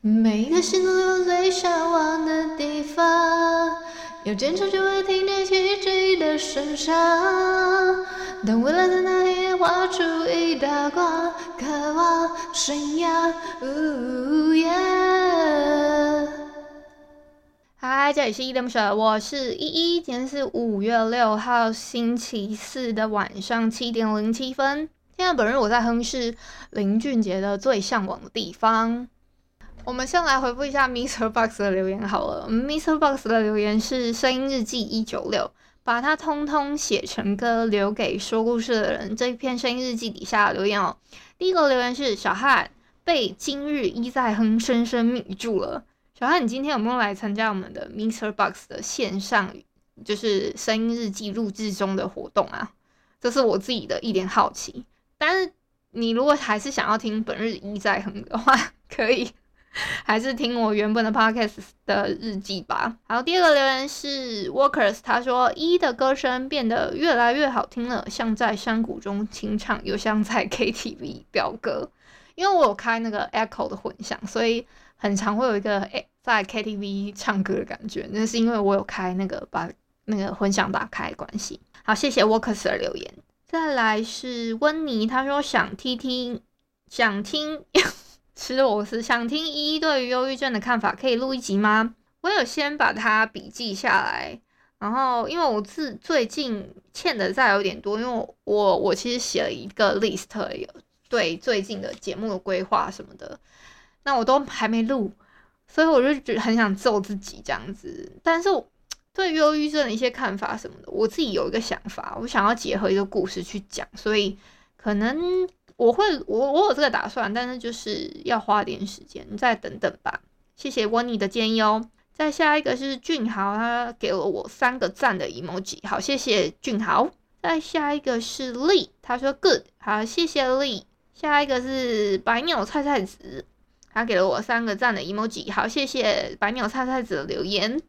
每一个心都有最向往的地方，有坚持就会听见奇迹的声响。当未来在那一夜画出一道光，渴望信仰。嗨，这里是依依恋不舍，我是依依。今天是五月六号星期四的晚上七点零七分。现在本日我在哼是林俊杰的《最向往的地方》。我们先来回复一下 Mister Box 的留言好了。Mister Box 的留言是声音日记一九六，把它通通写成歌，留给说故事的人。这一篇声音日记底下留言哦，第一个留言是小汉被今日一再哼深深迷住了。小汉，你今天有没有来参加我们的 Mr. Box 的线上，就是声音日记录制中的活动啊？这是我自己的一点好奇。但是你如果还是想要听本日一再哼的话，可以。还是听我原本的 podcast 的日记吧。好，第二个留言是 Workers，他说一的歌声变得越来越好听了，像在山谷中清唱，又像在 KTV 飙歌。因为我有开那个 Echo 的混响，所以很常会有一个在 KTV 唱歌的感觉。那是因为我有开那个把那个混响打开的关系。好，谢谢 Workers 的留言。再来是温妮，他说想听听，想听。其实我是想听依依对于忧郁症的看法，可以录一集吗？我有先把它笔记下来，然后因为我自最近欠的债有点多，因为我我我其实写了一个 list，有对最近的节目的规划什么的，那我都还没录，所以我就觉得很想揍自己这样子。但是对忧郁症的一些看法什么的，我自己有一个想法，我想要结合一个故事去讲，所以可能。我会，我我有这个打算，但是就是要花点时间，你再等等吧。谢谢温妮的建议哦。再下一个是俊豪，他给了我三个赞的 emoji，好，谢谢俊豪。再下一个是丽，他说 good，好，谢谢丽。下一个是白鸟菜菜子，他给了我三个赞的 emoji，好，谢谢白鸟菜菜子的留言。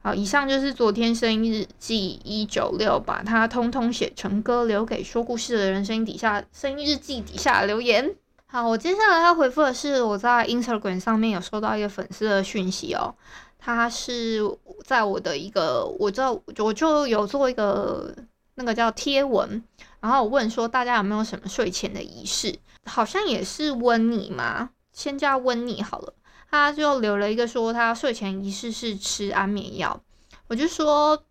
好，以上就是昨天声音日记一九六，把它通通写成歌，留给说故事的人。声音底下，声音日记底下留言。好，我接下来要回复的是我在 Instagram 上面有收到一个粉丝的讯息哦，他是在我的一个，我知道我就有做一个那个叫贴文，然后我问说大家有没有什么睡前的仪式，好像也是温妮嘛，先叫温妮好了。他就留了一个说他睡前仪式是吃安眠药，我就说，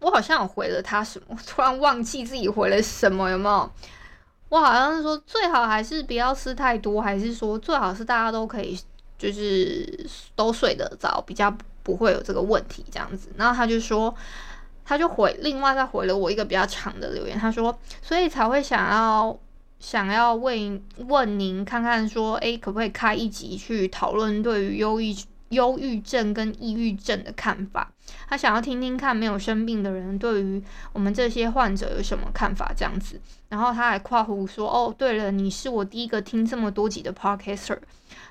我好像有回了他什么，突然忘记自己回了什么，有没有？我好像是说最好还是不要吃太多，还是说最好是大家都可以就是都睡得着，比较不会有这个问题这样子。然后他就说，他就回另外再回了我一个比较长的留言，他说，所以才会想要。想要问问您看看说，诶，可不可以开一集去讨论对于忧郁、忧郁症跟抑郁症的看法？他想要听听看没有生病的人对于我们这些患者有什么看法，这样子。然后他还括弧说，哦，对了，你是我第一个听这么多集的 podcaster。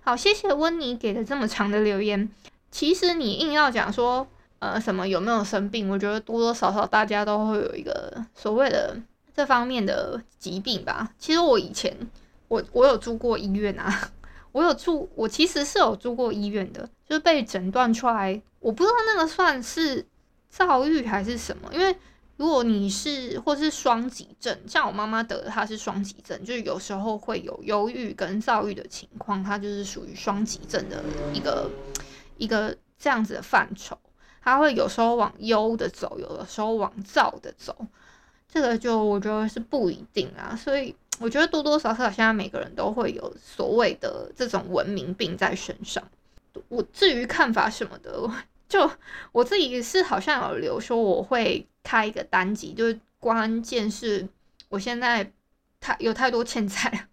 好，谢谢温妮给的这么长的留言。其实你硬要讲说，呃，什么有没有生病？我觉得多多少少大家都会有一个所谓的。这方面的疾病吧，其实我以前我我有住过医院啊，我有住，我其实是有住过医院的，就是被诊断出来，我不知道那个算是躁郁还是什么，因为如果你是或是双极症，像我妈妈得的，她是双极症，就是有时候会有忧郁跟躁郁的情况，它就是属于双极症的一个一个这样子的范畴，它会有时候往忧的走，有的时候往躁的走。这个就我觉得是不一定啊，所以我觉得多多少少现在每个人都会有所谓的这种文明病在身上。我至于看法什么的，就我自己是好像有留说我会开一个单集，就是关键是我现在太有太多欠债，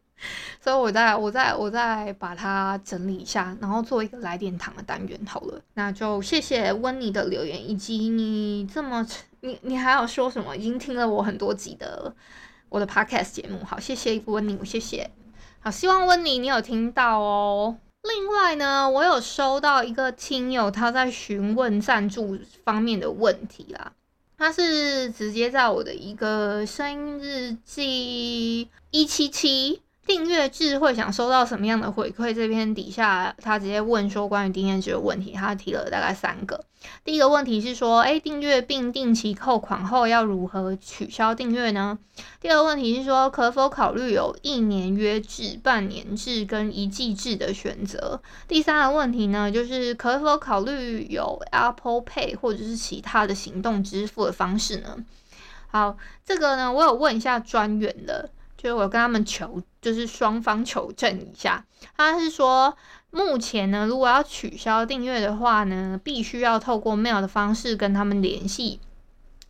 所以我再我再我再把它整理一下，然后做一个来点糖的单元好了。那就谢谢温妮的留言，以及你这么你你还要说什么？已经听了我很多集的我的 podcast 节目，好，谢谢温妮，谢谢。好，希望温妮你有听到哦。另外呢，我有收到一个听友他在询问赞助方面的问题啦，他是直接在我的一个声音日记一七七。订阅制会想收到什么样的回馈？这篇底下他直接问说关于订阅制的问题，他提了大概三个。第一个问题是说，诶，订阅并定期扣款后要如何取消订阅呢？第二个问题是说，可否考虑有一年约制、半年制跟一季制的选择？第三个问题呢，就是可否考虑有 Apple Pay 或者是其他的行动支付的方式呢？好，这个呢，我有问一下专员的。就是我跟他们求，就是双方求证一下。他是说，目前呢，如果要取消订阅的话呢，必须要透过 mail 的方式跟他们联系。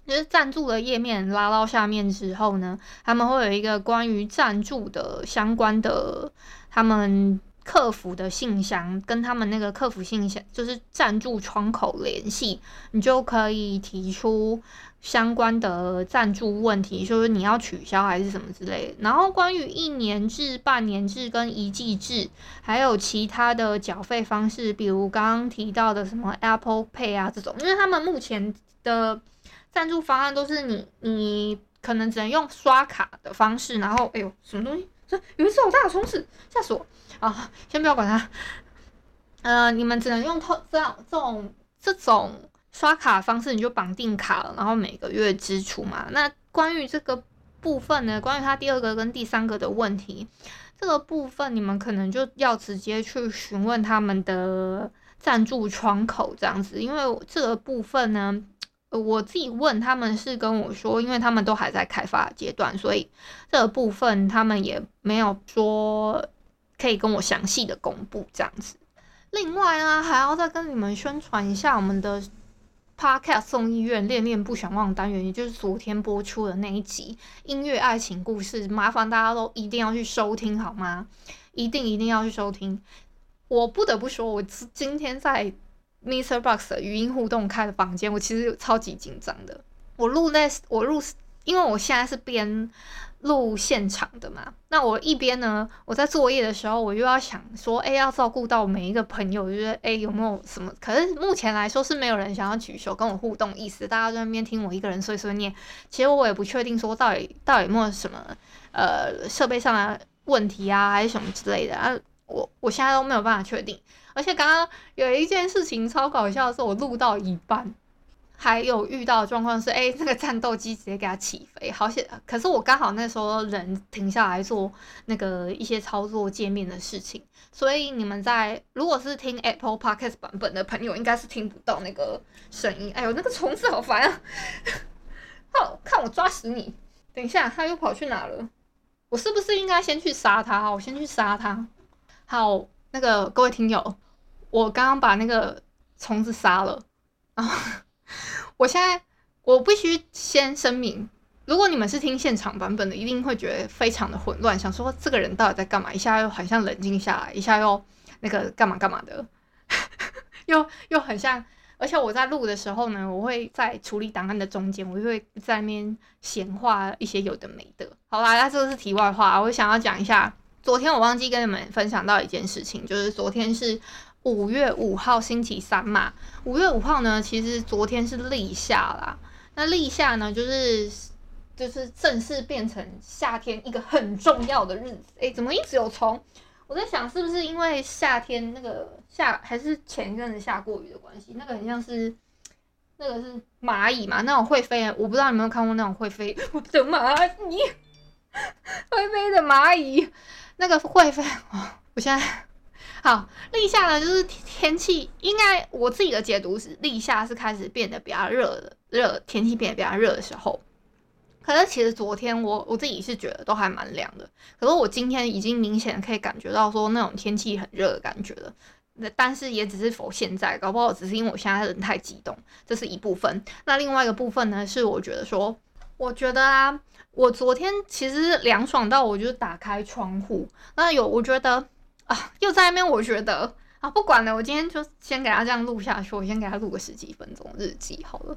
就是赞助的页面拉到下面之后呢，他们会有一个关于赞助的相关的他们客服的信箱，跟他们那个客服信箱就是赞助窗口联系，你就可以提出。相关的赞助问题，就是你要取消还是什么之类的。然后关于一年制、半年制跟一季制，还有其他的缴费方式，比如刚刚提到的什么 Apple Pay 啊这种，因为他们目前的赞助方案都是你你可能只能用刷卡的方式，然后哎呦什么东西？这有一只好大的虫子，吓死我啊！先不要管它，呃，你们只能用透这样这种这种。刷卡方式你就绑定卡了，然后每个月支出嘛。那关于这个部分呢，关于他第二个跟第三个的问题，这个部分你们可能就要直接去询问他们的赞助窗口这样子，因为这个部分呢，我自己问他们是跟我说，因为他们都还在开发阶段，所以这个部分他们也没有说可以跟我详细的公布这样子。另外呢，还要再跟你们宣传一下我们的。Podcast 送医院恋恋不想忘单元，也就是昨天播出的那一集音乐爱情故事，麻烦大家都一定要去收听好吗？一定一定要去收听。我不得不说，我今天在 Mr. Box 的语音互动开的房间，我其实超级紧张的。我录那，我录，因为我现在是边。录现场的嘛，那我一边呢，我在作业的时候，我又要想说，哎，要照顾到每一个朋友，就是哎，有没有什么？可是目前来说是没有人想要举手跟我互动意思，大家在那边听我一个人碎碎念。其实我也不确定说到底到底有没有什么呃设备上的问题啊，还是什么之类的啊，我我现在都没有办法确定。而且刚刚有一件事情超搞笑的是，我录到一半。还有遇到的状况是，哎，那个战斗机直接给它起飞，好险！可是我刚好那时候人停下来做那个一些操作界面的事情，所以你们在如果是听 Apple Podcast 版本的朋友，应该是听不到那个声音。哎呦，那个虫子好烦啊！好，看我抓死你！等一下，他又跑去哪了？我是不是应该先去杀他？我先去杀他。好，那个各位听友，我刚刚把那个虫子杀了，然后。我现在我必须先声明，如果你们是听现场版本的，一定会觉得非常的混乱，想说这个人到底在干嘛？一下又好像冷静下来，一下又那个干嘛干嘛的，又又很像。而且我在录的时候呢，我会在处理档案的中间，我就会在那边闲话一些有的没的。好啦，那这个是题外话，我想要讲一下，昨天我忘记跟你们分享到一件事情，就是昨天是。五月五号星期三嘛，五月五号呢，其实昨天是立夏啦。那立夏呢，就是就是正式变成夏天一个很重要的日子。诶、怎么一直有虫？我在想，是不是因为夏天那个下还是前一阵子下过雨的关系？那个很像是那个是蚂蚁嘛，那种会飞。我不知道你有没有看过那种会飞 的蚂蚁，会飞的蚂蚁，那个会飞。我现在。好，立夏呢，就是天气应该我自己的解读是，立夏是开始变得比较热的，热天气变得比较热的时候。可是其实昨天我我自己是觉得都还蛮凉的，可是我今天已经明显可以感觉到说那种天气很热的感觉了。那但是也只是否现在，搞不好只是因为我现在人太激动，这是一部分。那另外一个部分呢，是我觉得说，我觉得啊。我昨天其实凉爽到，我就打开窗户，那有我觉得啊，又在那边，我觉得啊，不管了，我今天就先给他这样录下去，我先给他录个十几分钟日记好了。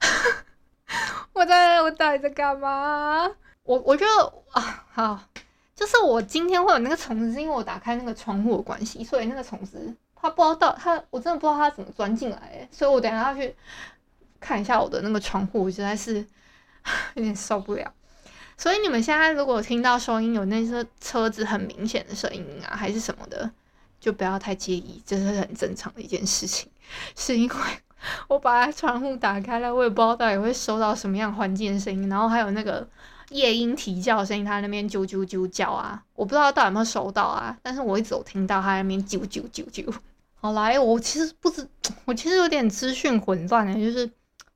我在，我到底在干嘛？我我觉得啊，好，就是我今天会有那个虫子，是因为我打开那个窗户的关系，所以那个虫子它不知道到它，我真的不知道它怎么钻进来，所以我等一下要去看一下我的那个窗户，我实在是 有点受不了。所以你们现在如果听到收音有那些车子很明显的声音啊，还是什么的，就不要太介意，这是很正常的一件事情。是因为我把窗户打开了，我也不知道到底会收到什么样环境的声音，然后还有那个夜莺啼叫的声音，它那边啾啾啾叫啊，我不知道到底有没有收到啊，但是我一直有听到它那边啾啾啾啾。好来，我其实不知，我其实有点资讯混乱的，就是。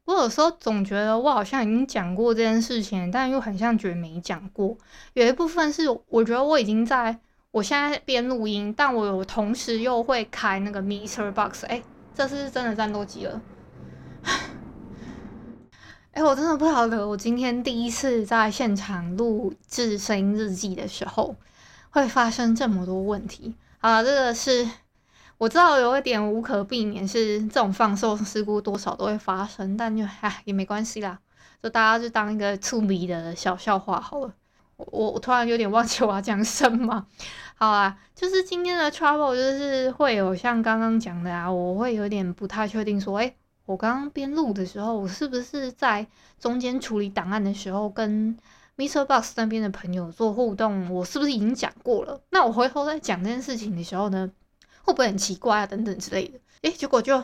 我有时候总觉得我好像已经讲过这件事情，但又很像觉得没讲过。有一部分是我觉得我已经在我现在边录音，但我有同时又会开那个 MixerBox。哎，这次是真的战斗机了。哎，我真的不晓得，我今天第一次在现场录制声音日记的时候，会发生这么多问题。好了，这个是。我知道有一点无可避免，是这种放送事故多少都会发生，但就唉也没关系啦，就大家就当一个粗鄙的小笑话好了。我我突然有点忘记我要讲什么，好啊，就是今天的 trouble 就是会有像刚刚讲的啊，我会有点不太确定说，诶，我刚刚边录的时候，我是不是在中间处理档案的时候跟 MixerBox 那边的朋友做互动，我是不是已经讲过了？那我回头在讲这件事情的时候呢，会不会很奇怪啊？等等之类的，诶，结果就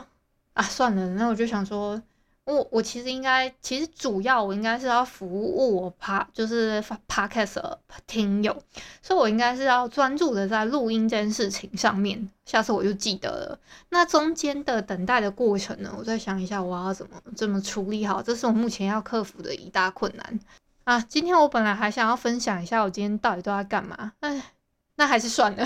啊算了，那我就想说，我我其实应该，其实主要我应该是要服务我趴，就是 Podcast 的听友，所以我应该是要专注的在录音这件事情上面。下次我就记得了。那中间的等待的过程呢，我再想一下我要怎么怎么处理好，这是我目前要克服的一大困难啊。今天我本来还想要分享一下我今天到底都在干嘛，哎，那还是算了。